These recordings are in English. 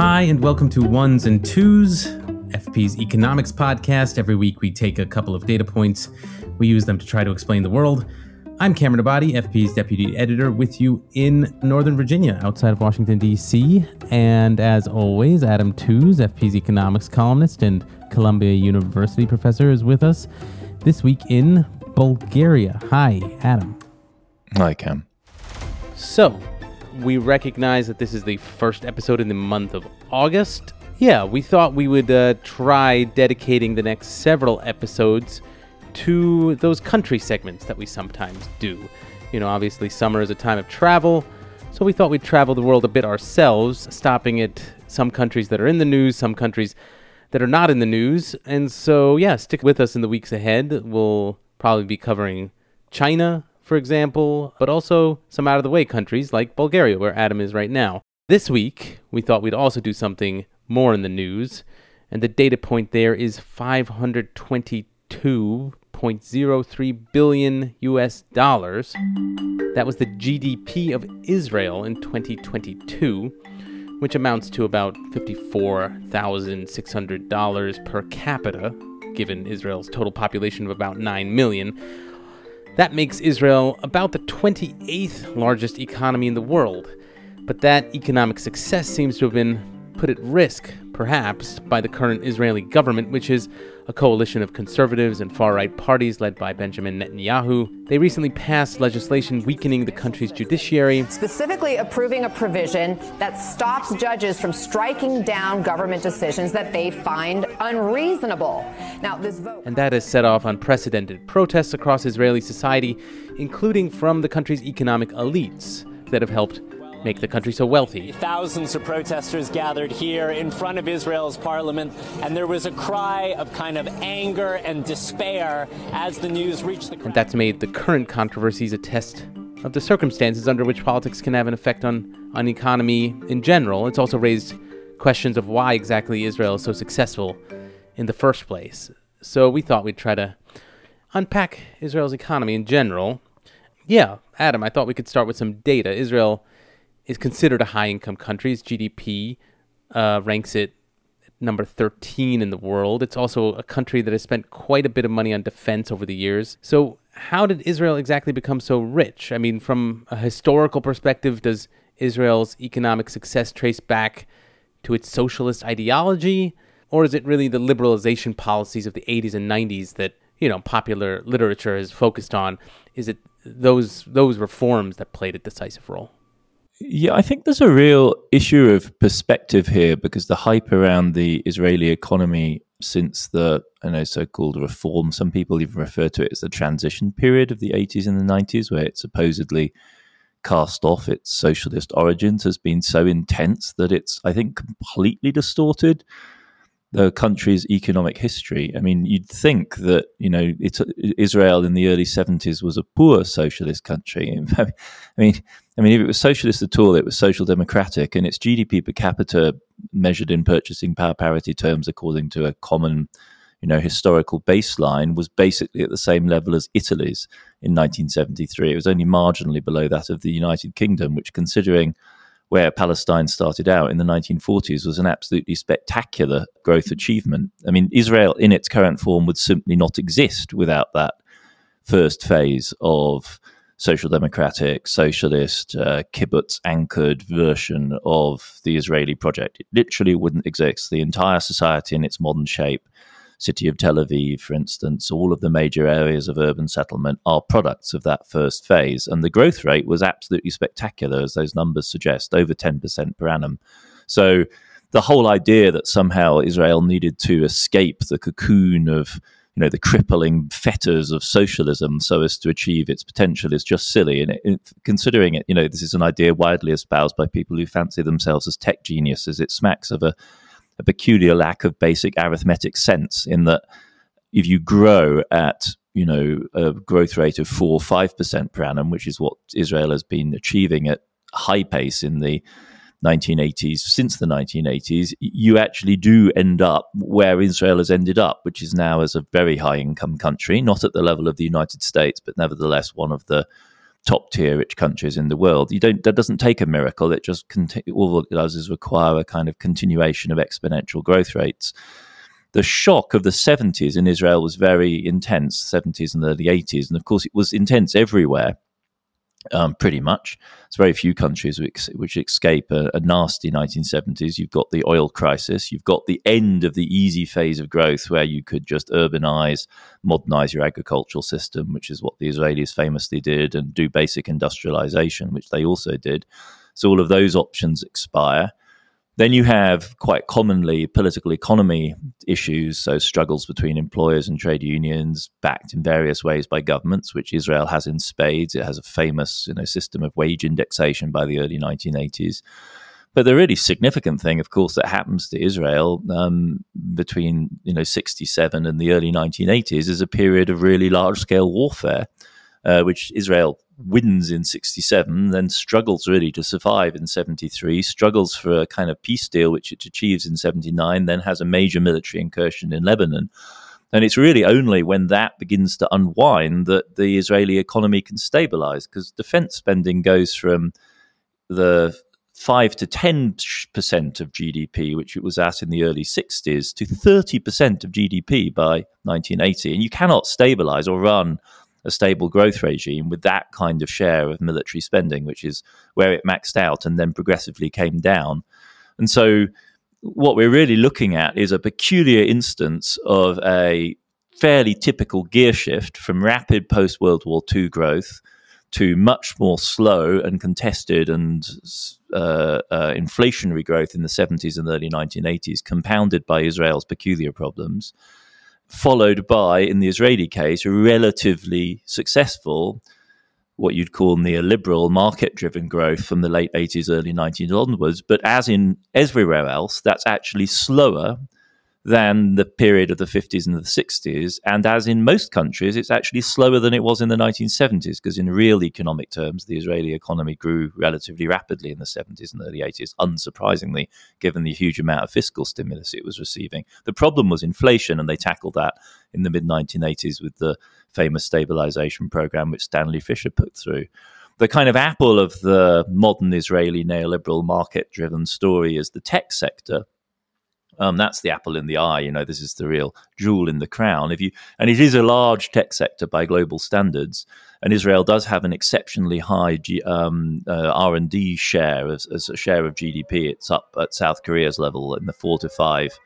Hi, and welcome to Ones and Twos, FP's economics podcast. Every week we take a couple of data points, we use them to try to explain the world. I'm Cameron Abadi, FP's deputy editor, with you in Northern Virginia, outside of Washington, D.C. And as always, Adam Tooze, FP's economics columnist and Columbia University professor, is with us this week in Bulgaria. Hi, Adam. Hi, Cam. So, we recognize that this is the first episode in the month of August. Yeah, we thought we would uh, try dedicating the next several episodes to those country segments that we sometimes do. You know, obviously, summer is a time of travel, so we thought we'd travel the world a bit ourselves, stopping at some countries that are in the news, some countries that are not in the news. And so, yeah, stick with us in the weeks ahead. We'll probably be covering China, for example, but also some out of the way countries like Bulgaria, where Adam is right now. This week, we thought we'd also do something more in the news, and the data point there is 522.03 billion US dollars. That was the GDP of Israel in 2022, which amounts to about $54,600 per capita, given Israel's total population of about 9 million. That makes Israel about the 28th largest economy in the world. But that economic success seems to have been put at risk, perhaps, by the current Israeli government, which is a coalition of conservatives and far right parties led by Benjamin Netanyahu. They recently passed legislation weakening the country's judiciary, specifically approving a provision that stops judges from striking down government decisions that they find unreasonable. Now, this vote. And that has set off unprecedented protests across Israeli society, including from the country's economic elites that have helped make the country so wealthy. Thousands of protesters gathered here in front of Israel's parliament, and there was a cry of kind of anger and despair as the news reached the. And that's made the current controversies a test of the circumstances under which politics can have an effect on, on economy in general. It's also raised questions of why exactly Israel is so successful in the first place. So we thought we'd try to unpack Israel's economy in general. Yeah, Adam, I thought we could start with some data. Israel is considered a high income country. Its GDP uh, ranks it number 13 in the world. It's also a country that has spent quite a bit of money on defense over the years. So, how did Israel exactly become so rich? I mean, from a historical perspective, does Israel's economic success trace back to its socialist ideology? Or is it really the liberalization policies of the 80s and 90s that, you know, popular literature has focused on? Is it those those reforms that played a decisive role? Yeah, I think there's a real issue of perspective here because the hype around the Israeli economy since the I know so-called reform, some people even refer to it as the transition period of the 80s and the 90s, where it supposedly cast off its socialist origins, has been so intense that it's I think completely distorted the country's economic history. I mean, you'd think that you know Israel in the early seventies was a poor socialist country. I mean, I mean, if it was socialist at all, it was social democratic, and its GDP per capita, measured in purchasing power parity terms, according to a common, you know, historical baseline, was basically at the same level as Italy's in 1973. It was only marginally below that of the United Kingdom, which, considering where Palestine started out in the 1940s was an absolutely spectacular growth achievement. I mean, Israel in its current form would simply not exist without that first phase of social democratic, socialist, uh, kibbutz anchored version of the Israeli project. It literally wouldn't exist. The entire society in its modern shape city of Tel Aviv, for instance, all of the major areas of urban settlement are products of that first phase. And the growth rate was absolutely spectacular, as those numbers suggest, over 10% per annum. So the whole idea that somehow Israel needed to escape the cocoon of you know the crippling fetters of socialism so as to achieve its potential is just silly. And it, considering it you know this is an idea widely espoused by people who fancy themselves as tech geniuses it smacks of a, a peculiar lack of basic arithmetic sense in that if you grow at you know a growth rate of four or five percent per annum which is what israel has been achieving at high pace in the 1980s, since the 1980s, you actually do end up where Israel has ended up, which is now as a very high income country, not at the level of the United States, but nevertheless one of the top tier rich countries in the world. You don't that doesn't take a miracle. It just conti- all it does is require a kind of continuation of exponential growth rates. The shock of the 70s in Israel was very intense, 70s and early 80s, and of course it was intense everywhere um, pretty much. It's very few countries which, which escape a, a, nasty 1970s. You've got the oil crisis. You've got the end of the easy phase of growth where you could just urbanize, modernize your agricultural system, which is what the Israelis famously did, and do basic industrialization, which they also did. So all of those options expire. Then you have quite commonly political economy issues, so struggles between employers and trade unions, backed in various ways by governments, which Israel has in spades. It has a famous you know, system of wage indexation by the early 1980s. But the really significant thing, of course, that happens to Israel um, between you know 67 and the early 1980s is a period of really large scale warfare, uh, which Israel wins in 67, then struggles really to survive in 73, struggles for a kind of peace deal, which it achieves in 79, then has a major military incursion in Lebanon. And it's really only when that begins to unwind that the Israeli economy can stabilize because defense spending goes from the 5 to 10% of GDP, which it was at in the early 60s, to 30% of GDP by 1980. And you cannot stabilize or run a stable growth regime with that kind of share of military spending, which is where it maxed out and then progressively came down. And so, what we're really looking at is a peculiar instance of a fairly typical gear shift from rapid post World War II growth to much more slow and contested and uh, uh, inflationary growth in the 70s and early 1980s, compounded by Israel's peculiar problems followed by, in the Israeli case, a relatively successful, what you'd call neoliberal market driven growth from the late 80s, early 90s onwards. But as in everywhere else, that's actually slower than the period of the 50s and the 60s. And as in most countries, it's actually slower than it was in the 1970s, because in real economic terms, the Israeli economy grew relatively rapidly in the 70s and early 80s, unsurprisingly, given the huge amount of fiscal stimulus it was receiving. The problem was inflation, and they tackled that in the mid 1980s with the famous stabilization program, which Stanley Fischer put through the kind of apple of the modern Israeli neoliberal market driven story is the tech sector, um, that's the apple in the eye. You know, this is the real jewel in the crown. If you and it is a large tech sector by global standards, and Israel does have an exceptionally high um, uh, R and D share as, as, a share of GDP. It's up at South Korea's level in the four to five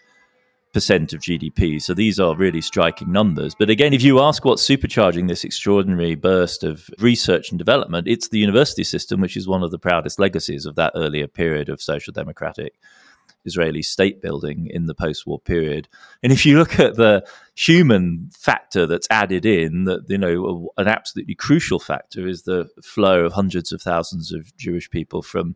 percent of GDP. So these are really striking numbers. But again, if you ask what's supercharging this extraordinary burst of research and development, it's the university system, which is one of the proudest legacies of that earlier period of social democratic Israeli state building in the post war period. And if you look at the human factor that's added in, that, you know, an absolutely crucial factor is the flow of hundreds of thousands of Jewish people from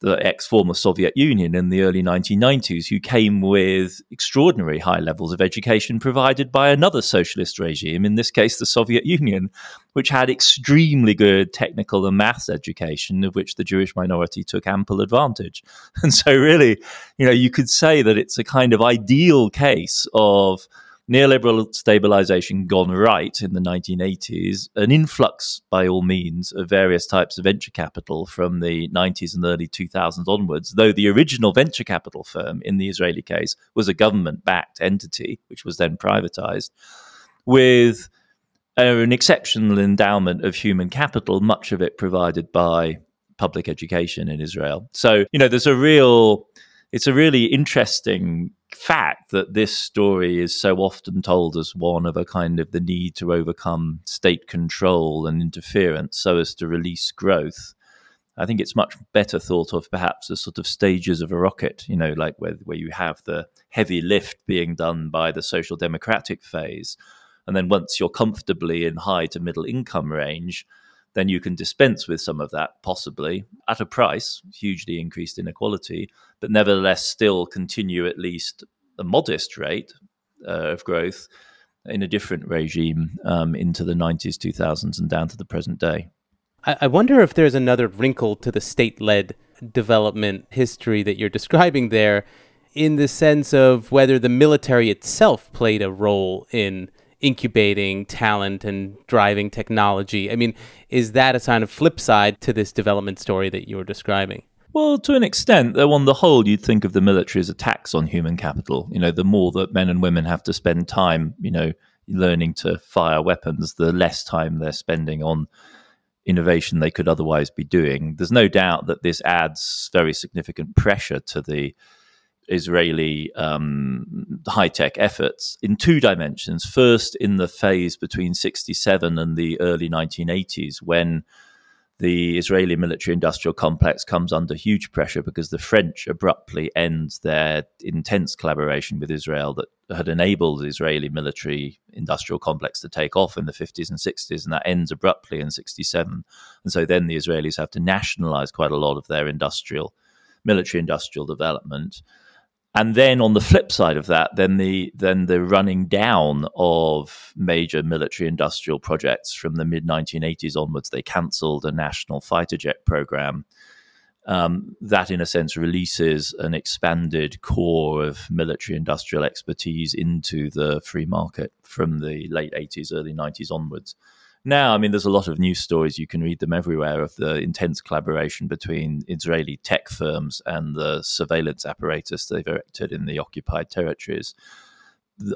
the ex former Soviet Union in the early 1990s, who came with extraordinary high levels of education provided by another socialist regime, in this case, the Soviet Union, which had extremely good technical and maths education, of which the Jewish minority took ample advantage. And so, really, you know, you could say that it's a kind of ideal case of neoliberal stabilization gone right in the 1980s, an influx by all means of various types of venture capital from the 90s and early 2000s onwards, though the original venture capital firm in the Israeli case was a government backed entity, which was then privatized, with an exceptional endowment of human capital, much of it provided by public education in Israel. So, you know, there's a real it's a really interesting fact that this story is so often told as one of a kind of the need to overcome state control and interference so as to release growth. I think it's much better thought of perhaps as sort of stages of a rocket, you know, like where, where you have the heavy lift being done by the social democratic phase. And then once you're comfortably in high to middle income range, then you can dispense with some of that, possibly at a price, hugely increased inequality, but nevertheless still continue at least a modest rate uh, of growth in a different regime um, into the 90s, 2000s, and down to the present day. I, wonder if there's another wrinkle to the state led development history that you're describing there, in the sense of whether the military itself played a role in incubating talent and driving technology. I mean, is that a sign of flip side to this development story that you were describing? Well, to an extent, though, on the whole, you'd think of the military as a tax on human capital. You know, the more that men and women have to spend time, you know, learning to fire weapons, the less time they're spending on innovation they could otherwise be doing. There's no doubt that this adds very significant pressure to the Israeli um, high tech efforts in two dimensions. First, in the phase between 67 and the early 1980s, when the Israeli military industrial complex comes under huge pressure because the French abruptly end their intense collaboration with Israel that had enabled the Israeli military industrial complex to take off in the 50s and 60s, and that ends abruptly in 67. And so then the Israelis have to nationalize quite a lot of their industrial, military industrial development and then on the flip side of that, then the then the running down of major military industrial projects from the mid 1980s onwards, they cancelled a national fighter jet program. Um, that, in a sense, releases an expanded core of military industrial expertise into the free market from the late 80s, early 90s onwards now, I mean, there's a lot of news stories. You can read them everywhere of the intense collaboration between Israeli tech firms and the surveillance apparatus they've erected in the occupied territories.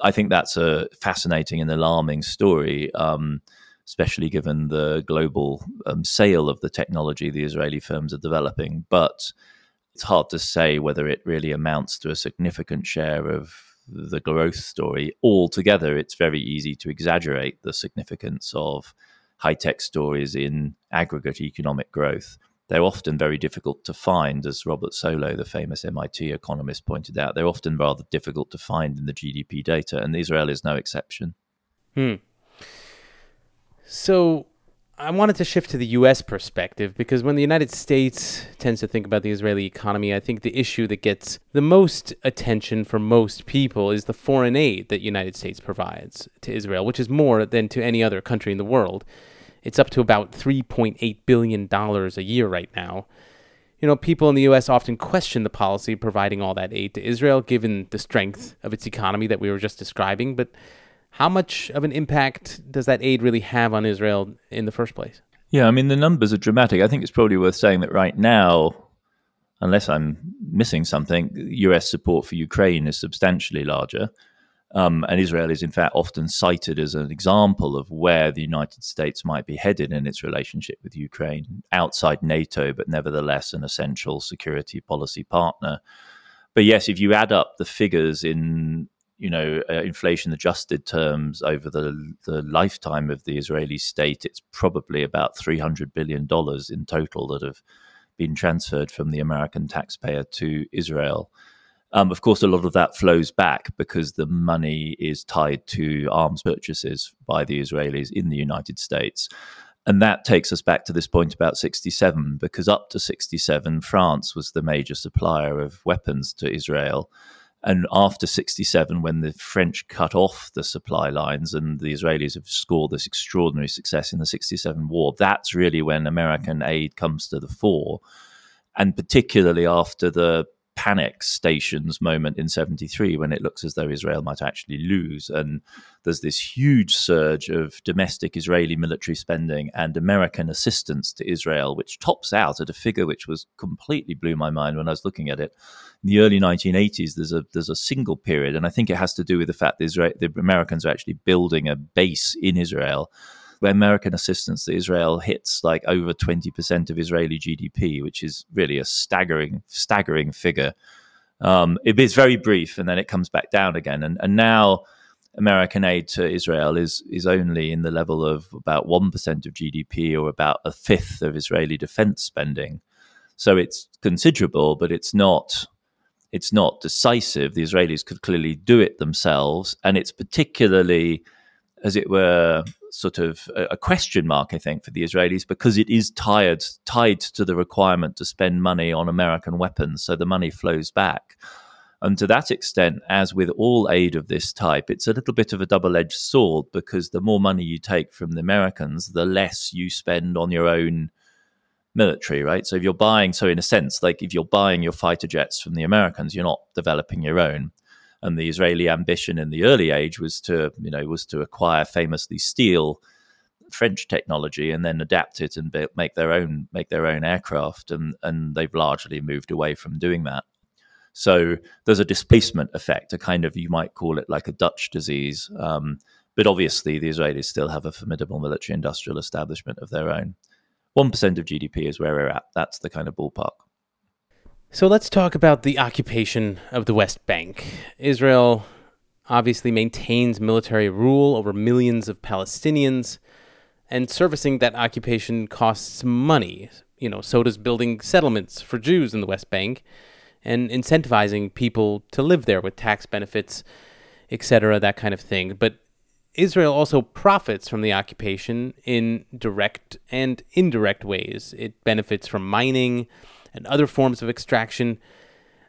I think that's a fascinating and alarming story, um, especially given the global um, sale of the technology the Israeli firms are developing. But it's hard to say whether it really amounts to a significant share of the growth story altogether, it's very easy to exaggerate the significance of high tech stories in aggregate economic growth. They're often very difficult to find, as Robert Solow, the famous MIT economist, pointed out. They're often rather difficult to find in the GDP data, and Israel is no exception. Hmm. So, I wanted to shift to the U.S. perspective because when the United States tends to think about the Israeli economy, I think the issue that gets the most attention for most people is the foreign aid that the United States provides to Israel, which is more than to any other country in the world. It's up to about $3.8 billion a year right now. You know, people in the U.S. often question the policy of providing all that aid to Israel, given the strength of its economy that we were just describing. But how much of an impact does that aid really have on Israel in the first place? Yeah, I mean, the numbers are dramatic. I think it's probably worth saying that right now, unless I'm missing something, US support for Ukraine is substantially larger. Um, and Israel is, in fact, often cited as an example of where the United States might be headed in its relationship with Ukraine, outside NATO, but nevertheless an essential security policy partner. But yes, if you add up the figures in you know, uh, inflation adjusted terms over the the lifetime of the Israeli state, it's probably about three hundred billion dollars in total that have been transferred from the American taxpayer to Israel. Um, of course, a lot of that flows back because the money is tied to arms purchases by the Israelis in the United States. And that takes us back to this point about 67, because up to 67, France was the major supplier of weapons to Israel. And after 67, when the French cut off the supply lines and the Israelis have scored this extraordinary success in the 67 war, that's really when American aid comes to the fore. And particularly after the panic stations moment in 73 when it looks as though Israel might actually lose. And there's this huge surge of domestic Israeli military spending and American assistance to Israel, which tops out at a figure which was completely blew my mind when I was looking at it. In the early 1980s, there's a there's a single period, and I think it has to do with the fact that Israel, the Americans are actually building a base in Israel American assistance to Israel hits like over 20% of Israeli GDP, which is really a staggering, staggering figure. Um, it is very brief and then it comes back down again. And, and now American aid to Israel is is only in the level of about one percent of GDP or about a fifth of Israeli defense spending. So it's considerable, but it's not it's not decisive. The Israelis could clearly do it themselves, and it's particularly, as it were, sort of a, question mark, I think, for the Israelis because it is tied tied to the requirement to spend money on American weapons, so the money flows back. And to that extent, as with all aid of this type, it's a little bit of a double edged sword because the more money you take from the Americans, the less you spend on your own military, right? So if you're buying, so in a sense, like if you're buying your fighter jets from the Americans, you're not developing your own. And the Israeli ambition in the early age was to, you know, was to acquire famously steal French technology and then adapt it and make their own make their own aircraft. And and they've largely moved away from doing that. So there's a displacement effect, a kind of, you might call it like a Dutch disease. Um, but obviously, the Israelis still have a formidable military industrial establishment of their own. 1% of GDP is where we're at. That's the kind of ballpark. So let's talk about the occupation of the West Bank. Israel obviously maintains military rule over millions of Palestinians, and servicing that occupation costs money. You know, so does building settlements for Jews in the West Bank and incentivizing people to live there with tax benefits, etc., that kind of thing. But Israel also profits from the occupation in direct and indirect ways. It benefits from mining and other forms of extraction.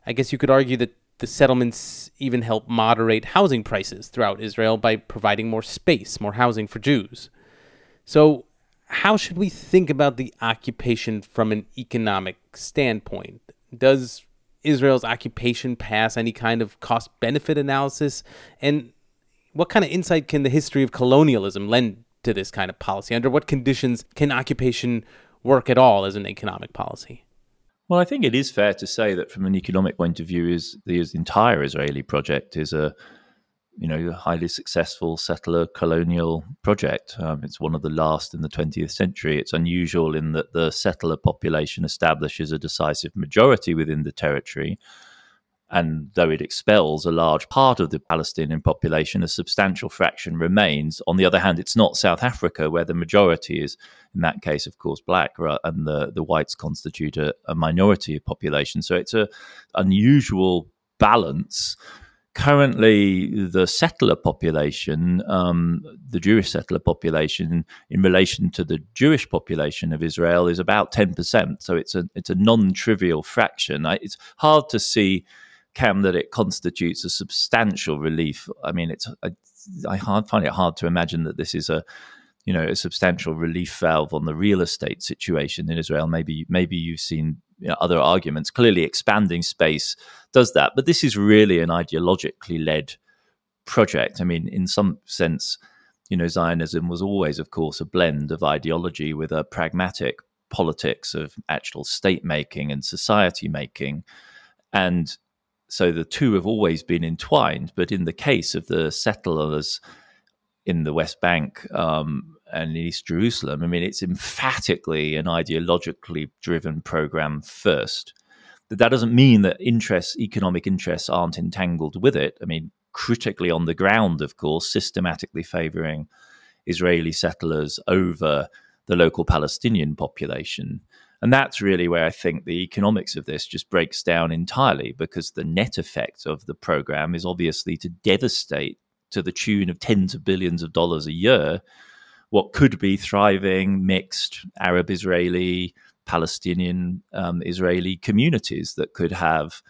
I guess you could argue that the settlements even help moderate housing prices throughout Israel by providing more space, more housing for Jews. So, how should we think about the occupation from an economic standpoint? Does Israel's occupation pass any kind of cost benefit analysis? And what kind of insight can the history of colonialism lend to this kind of policy? Under what conditions can occupation work at all as an economic policy? Well, I think it is fair to say that from an economic point of view, is the entire Israeli project is a you know, highly successful settler colonial project. Um, it's one of the last in the 20th century. It's unusual in that the settler population establishes a decisive majority within the territory. And though it expels a large part of the Palestinian population, a substantial fraction remains. On the other hand, it's not South Africa, where the majority is, in that case, of course, black, and the, the whites constitute a, a minority population. So it's an unusual balance currently the settler population, um, the Jewish settler population, in relation to the Jewish population of Israel, is about ten percent. So it's a it's a non-trivial fraction. I, it's hard to see, Cam, that it constitutes a substantial relief. I mean, it's I, I hard, find it hard to imagine that this is a you know a substantial relief valve on the real estate situation in Israel. Maybe maybe you've seen you know, other arguments. Clearly, expanding space does that, but this is really an ideologically led project. I mean, in some sense, you know, Zionism was always, of course, a blend of ideology with a pragmatic politics of actual state making and society making, and so the two have always been entwined. But in the case of the settlers in the West Bank, um, and East Jerusalem, I mean, it's emphatically an ideologically driven program first. But that doesn't mean that interests, economic interests, aren't entangled with it. I mean, critically on the ground, of course, systematically favoring Israeli settlers over the local Palestinian population. And that's really where I think the economics of this just breaks down entirely because the net effect of the program is obviously to devastate to the tune of tens of billions of dollars a year what could be thriving mixed Arab Israeli, Palestinian um, Israeli communities that could have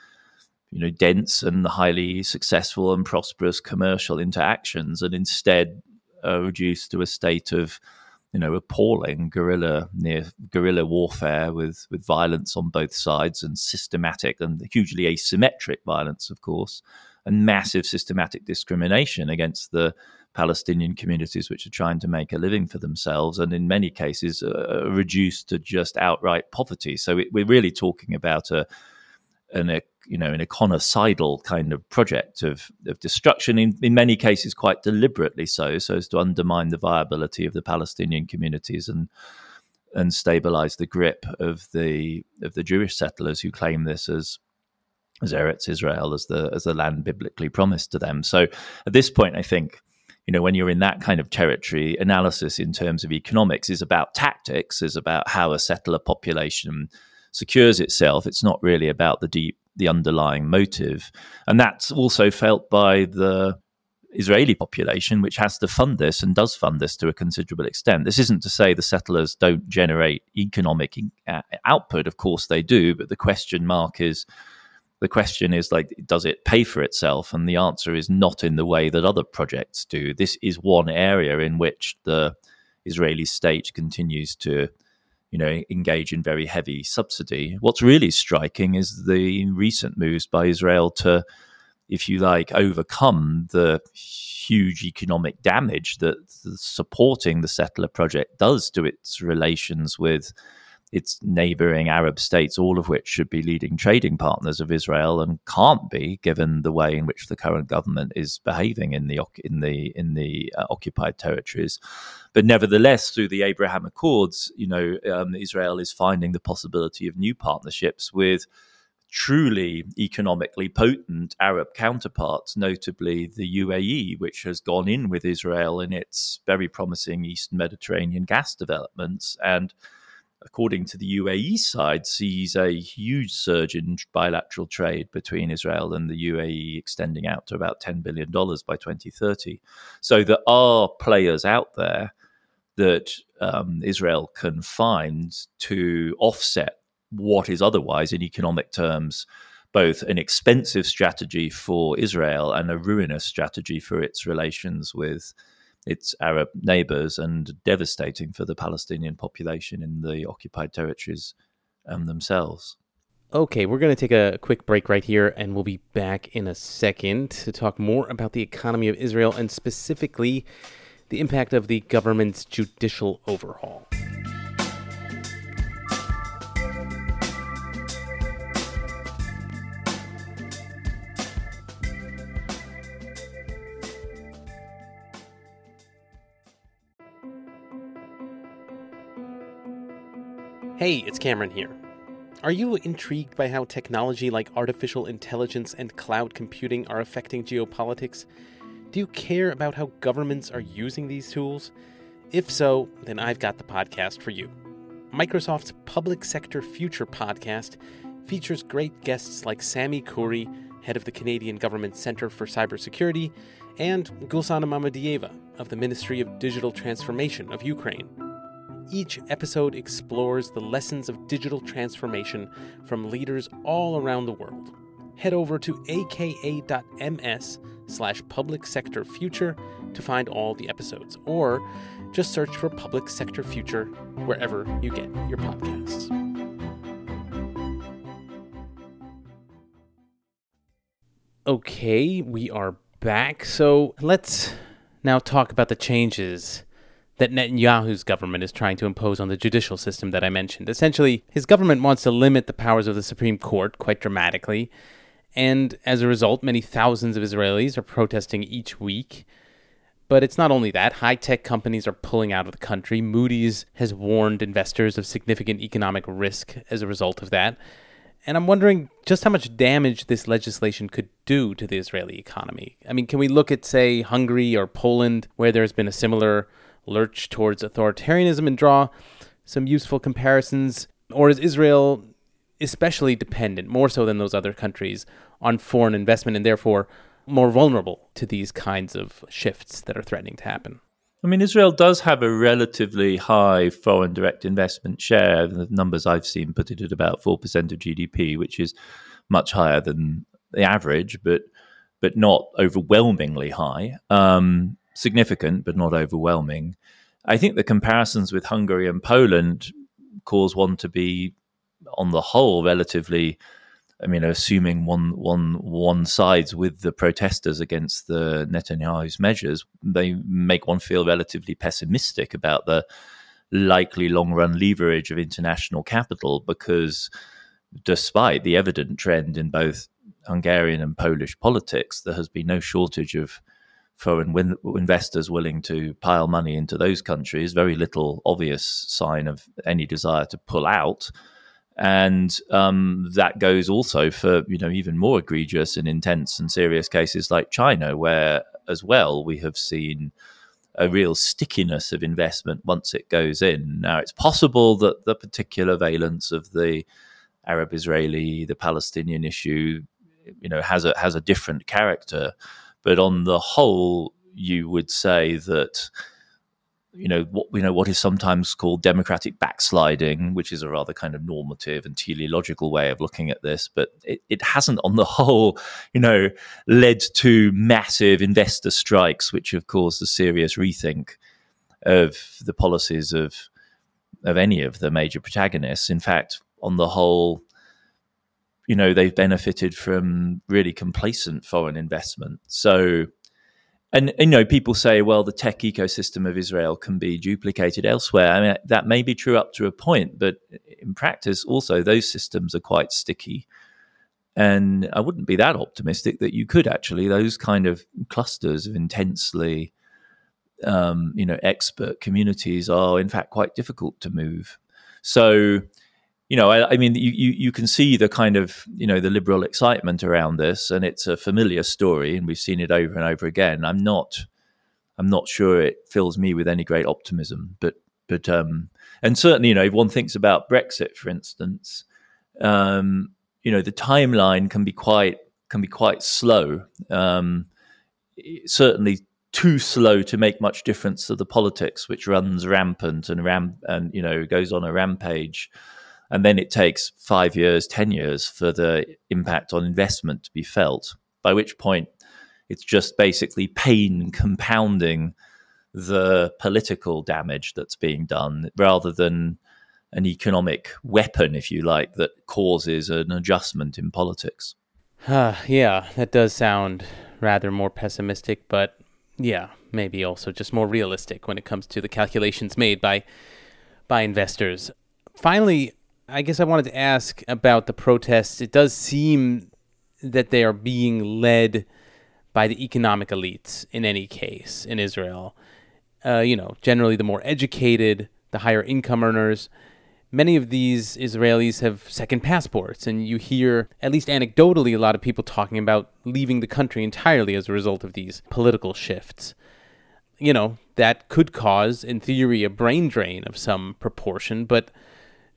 you know dense and highly successful and prosperous commercial interactions and instead uh, reduced to a state of you know appalling guerrilla near guerrilla warfare with with violence on both sides and systematic and hugely asymmetric violence of course and massive systematic discrimination against the Palestinian communities which are trying to make a living for themselves, and in many cases uh, reduced to just outright poverty. So it, we're really talking about a an a, you know an econocidal kind of project of of destruction. In in many cases, quite deliberately so, so as to undermine the viability of the Palestinian communities and and stabilize the grip of the of the Jewish settlers who claim this as as Eretz Israel as the as the land biblically promised to them. So at this point, I think you know, when you're in that kind of territory, analysis in terms of economics is about tactics, is about how a settler population secures itself. It's not really about the deep, the underlying motive. And that's also felt by the Israeli population, which has to fund this and does fund this to a considerable extent. This isn't to say the settlers don't generate economic uh, output. Of course they do, but the question mark is the question is like, does it pay for itself? And the answer is not in the way that other projects do. This is one area in which the Israeli state continues to, you know, engage in very heavy subsidy. What's really striking is the recent moves by Israel to, if you like, overcome the huge economic damage that supporting the settler project does to its relations with its neighboring Arab states, all of which should be leading trading partners of Israel and can't be, given the way in which the current government is behaving in the in the in the uh, occupied territories. But nevertheless, through the Abraham Accords, you know, um, Israel is finding the possibility of new partnerships with truly economically potent Arab counterparts, notably the UAE, which has gone in with Israel in its very promising Eastern Mediterranean gas developments and according to the UAE side, sees a huge surge in bilateral trade between Israel and the UAE, extending out to about $10 billion by 2030. So there are players out there that um, Israel can find to offset what is otherwise, in economic terms, both an expensive strategy for Israel and a ruinous strategy for its relations with its Arab neighbors and devastating for the Palestinian population in the occupied territories um, themselves. Okay, we're going to take a quick break right here, and we'll be back in a second to talk more about the economy of Israel and specifically the impact of the government's judicial overhaul. Hey, it's Cameron here. Are you intrigued by how technology like artificial intelligence and cloud computing are affecting geopolitics? Do you care about how governments are using these tools? If so, then I've got the podcast for you. Microsoft's Public Sector Future podcast features great guests like Sami Khoury, head of the Canadian Government Centre for Cybersecurity, and Gulsanna Mamediieva of the Ministry of Digital Transformation of Ukraine. Each episode explores the lessons of digital transformation from leaders all around the world. Head over to aka.ms slash public sector future to find all the episodes, or just search for Public Sector Future wherever you get your podcasts. Okay, we are back. So let's now talk about the changes that Netanyahu's government is trying to impose on the judicial system that I mentioned. Essentially, his government wants to limit the powers of the Supreme Court quite dramatically, and as a result, many thousands of Israelis are protesting each week. But it's not only that. High tech companies are pulling out of the country. Moody's has warned investors of significant economic risk as a result of that. And I'm wondering just how much damage this legislation could do to the Israeli economy. I mean, can we look at, say, Hungary or Poland, where there's been a similar lurch towards authoritarianism and draw some useful comparisons? Or is Israel especially dependent, more so than those other countries, on foreign investment and therefore more vulnerable to these kinds of shifts that are threatening to happen? I mean, Israel does have a relatively high foreign direct investment share. The numbers I've seen put it at about 4% of GDP, which is much higher than the average, but but not overwhelmingly high. Um, significant, but not overwhelming. I think the comparisons with Hungary and Poland cause one to be, on the whole, relatively. I mean, assuming one one one sides with the protesters against the Netanyahu's measures, they make one feel relatively pessimistic about the likely long run leverage of international capital because despite the evident trend in both Hungarian and Polish politics, there has been no shortage of win- investors willing to pile money into those countries, very little obvious sign of any desire to pull out. And um, that goes also for you know even more egregious and intense and serious cases like China, where as well, we have seen a real stickiness of investment once it goes in. Now, it's possible that the particular valence of the Arab Israeli, the Palestinian issue, you know, has a has a different character, but on the whole, you would say that you know what you know what is sometimes called democratic backsliding, which is a rather kind of normative and teleological way of looking at this, but it, it hasn't, on the whole, you know, led to massive investor strikes, which have caused a serious rethink of the policies of of any of the major protagonists. In fact, on the whole, you know, they've benefited from really complacent foreign investment. So and, you know people say well the tech ecosystem of israel can be duplicated elsewhere. I mean that may be true up to a point but in practice also those systems are quite sticky. And i wouldn't be that optimistic that you could actually. Those kind of clusters of intensely um, you know expert communities are in fact quite difficult to move. So you know, I, I, mean, you, you, you can see the kind of you know the liberal excitement around this, and it's a familiar story, and we've seen it over and over again. I'm not, I'm not sure it fills me with any great optimism, but but um, and certainly, you know, if one thinks about Brexit, for instance, um, you know, the timeline can be quite can be quite slow. Um, certainly too slow to make much difference to the politics, which runs rampant and ram and you know goes on a rampage and then it takes five years, 10 years for the impact on investment to be felt, by which point it's just basically pain compounding the political damage that's being done rather than an economic weapon, if you like, that causes an adjustment in politics. Uh, yeah, that does sound rather more pessimistic, but yeah, maybe also just more realistic when it comes to the calculations made by by investors. Finally, I guess I wanted to ask about the protests. It does seem that they are being led by the economic elites in any case in Israel. Uh, you know, generally the more educated, the higher income earners. Many of these Israelis have second passports, and you hear, at least anecdotally, a lot of people talking about leaving the country entirely as a result of these political shifts. You know, that could cause, in theory, a brain drain of some proportion, but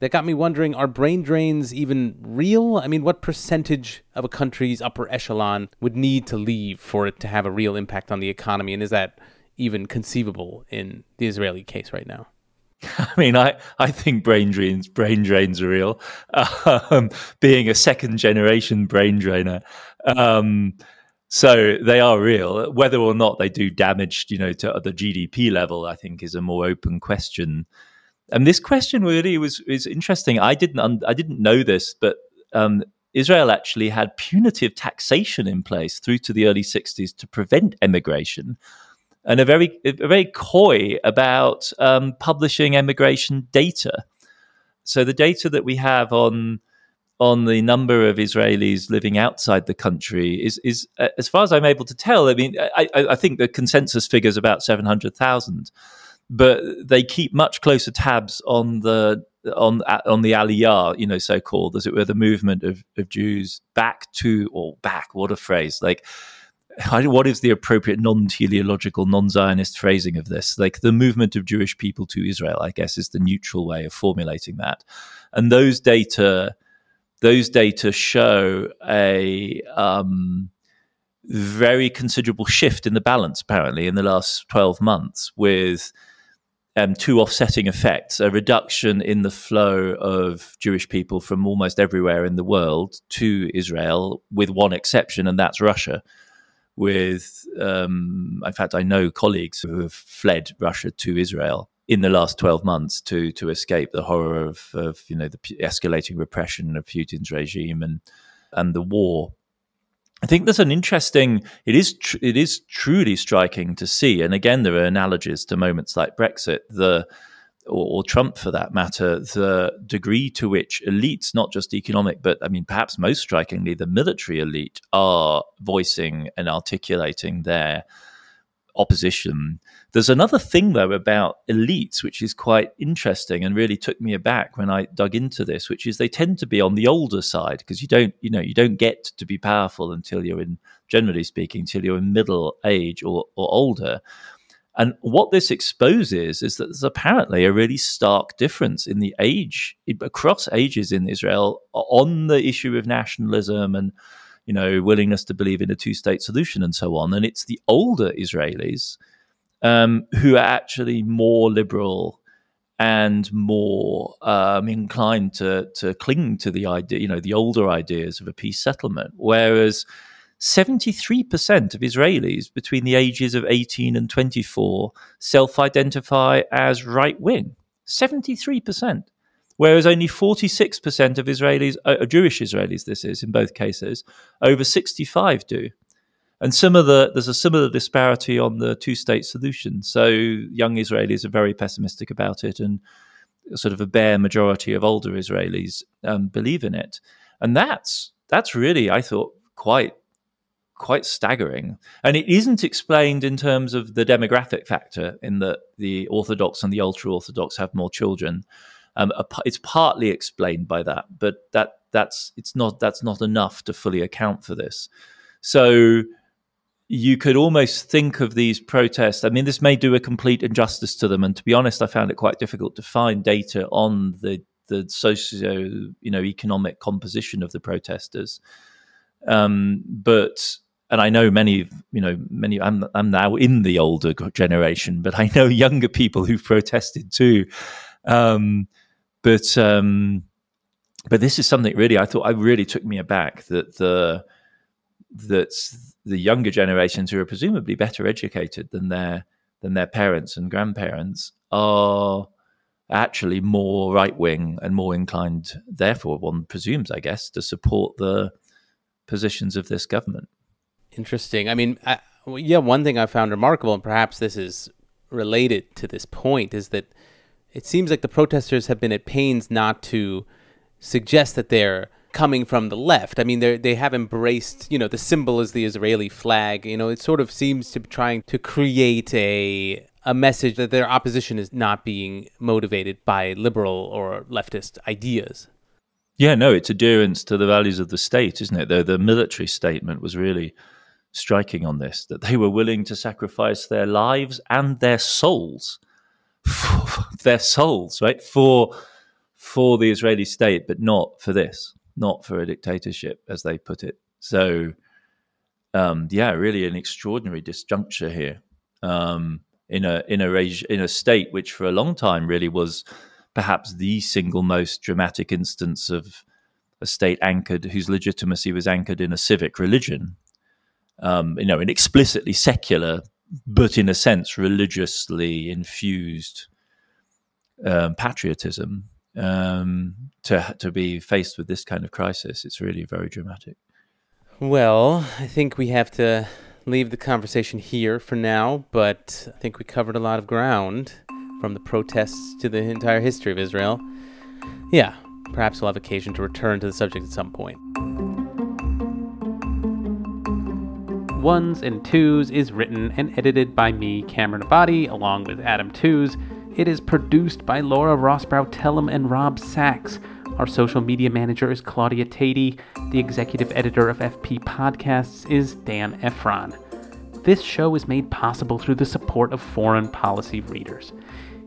that got me wondering are brain drains even real? I mean, what percentage of a country's upper echelon would need to leave for it to have a real impact on the economy? And is that even conceivable in the Israeli case right now? I mean, I, I think brain drains brain drains are real. Um, being a second generation brain drainer, um, so they are real. Whether or not they do damage, you know, to the GDP level, I think is a more open question. And this question really was is interesting. I didn't I didn't know this, but um, Israel actually had punitive taxation in place through to the early '60s to prevent emigration, and a very a very coy about um, publishing emigration data. So the data that we have on on the number of Israelis living outside the country is is as far as I'm able to tell. I mean, I, I think the consensus figure is about seven hundred thousand but they keep much closer tabs on the on on the Aliyah, you know, so called as it were, the movement of, of Jews back to or back. What a phrase! Like, what is the appropriate non-teleological, non-Zionist phrasing of this? Like the movement of Jewish people to Israel, I guess, is the neutral way of formulating that. And those data, those data show a um, very considerable shift in the balance, apparently, in the last twelve months, with um, two offsetting effects a reduction in the flow of Jewish people from almost everywhere in the world to Israel, with one exception, and that's Russia. With, um, in fact, I know colleagues who have fled Russia to Israel in the last 12 months to to escape the horror of, of you know the escalating repression of Putin's regime and and the war I think there's an interesting. It is tr- it is truly striking to see, and again, there are analogies to moments like Brexit, the or, or, Trump for that matter, the degree to which elites, not just economic, but I mean, perhaps most strikingly, the military elite, are voicing and articulating their opposition. There's another thing though about elites, which is quite interesting and really took me aback when I dug into this, which is they tend to be on the older side because you don't, you know, you don't get to be powerful until you're in, generally speaking, until you're in middle age or, or older. And what this exposes is that there's apparently a really stark difference in the age across ages in Israel on the issue of nationalism and you know, willingness to believe in a two state solution and so on. And it's the older Israelis um, who are actually more liberal and more um, inclined to, to cling to the idea, you know, the older ideas of a peace settlement. Whereas 73% of Israelis between the ages of 18 and 24 self identify as right wing. 73% whereas only 46% of Israelis, uh, Jewish Israelis, this is in both cases, over 65 do. And similar, there's a similar disparity on the two-state solution. So young Israelis are very pessimistic about it, and sort of a bare majority of older Israelis um, believe in it. And that's that's really, I thought, quite quite staggering. And it isn't explained in terms of the demographic factor, in that the Orthodox and the ultra Orthodox have more children. Um, it's partly explained by that, but that that's it's not that's not enough to fully account for this. So you could almost think of these protests. I mean, this may do a complete injustice to them, and to be honest, I found it quite difficult to find data on the the socio you know economic composition of the protesters. Um, but and I know many, you know, many. I'm I'm now in the older generation, but I know younger people who've protested too. Um, but um, but this is something really I thought I really took me aback that the that the younger generations who are presumably better educated than their than their parents and grandparents are actually more right wing and more inclined, therefore, one presumes, I guess, to support the positions of this government. Interesting. I mean, I, yeah, one thing I found remarkable, and perhaps this is related to this point, is that it seems like the protesters have been at pains not to suggest that they're coming from the left. I mean, they they have embraced, you know, the symbol is the Israeli flag. You know, it sort of seems to be trying to create a a message that their opposition is not being motivated by liberal or leftist ideas. Yeah, no, it's adherence to the values of the state, isn't it? The the military statement was really striking on this that they were willing to sacrifice their lives and their souls their souls, right? For for the Israeli state, but not for this, not for a dictatorship, as they put it. So, um, yeah, really an extraordinary disjuncture here um, in a in a in a state which, for a long time, really was perhaps the single most dramatic instance of a state anchored whose legitimacy was anchored in a civic religion. Um, you know, an explicitly secular but in a sense religiously infused um, patriotism um, to to be faced with this kind of crisis. It's really very dramatic. Well, I think we have to leave the conversation here for now, but I think we covered a lot of ground from the protests to the entire history of Israel. Yeah, perhaps we'll have occasion to return to the subject at some point. Ones and Tooze is written and edited by me, Cameron Abadi, along with Adam Tooze. It is produced by Laura Rosbrow Telem and Rob Sachs. Our social media manager is Claudia Tatey. The executive editor of FP Podcasts is Dan Ephron. This show is made possible through the support of foreign policy readers.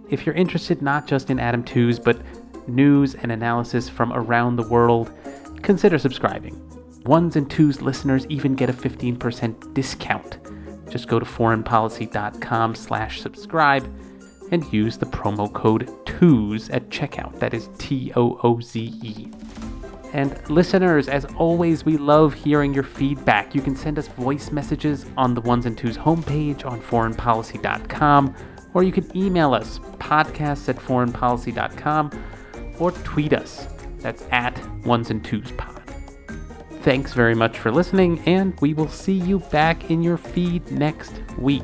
If you're interested not just in Adam Tooze, but news and analysis from around the world, consider subscribing. Ones and Tooze listeners even get a 15% discount. Just go to foreignpolicy.com slash subscribe and use the promo code TOOZE at checkout. That is T O O Z E. And listeners, as always, we love hearing your feedback. You can send us voice messages on the Ones and Tooze homepage on foreignpolicy.com, or you can email us podcasts at foreignpolicy.com or tweet us. That's at Ones and Tooze Pod. Thanks very much for listening, and we will see you back in your feed next week.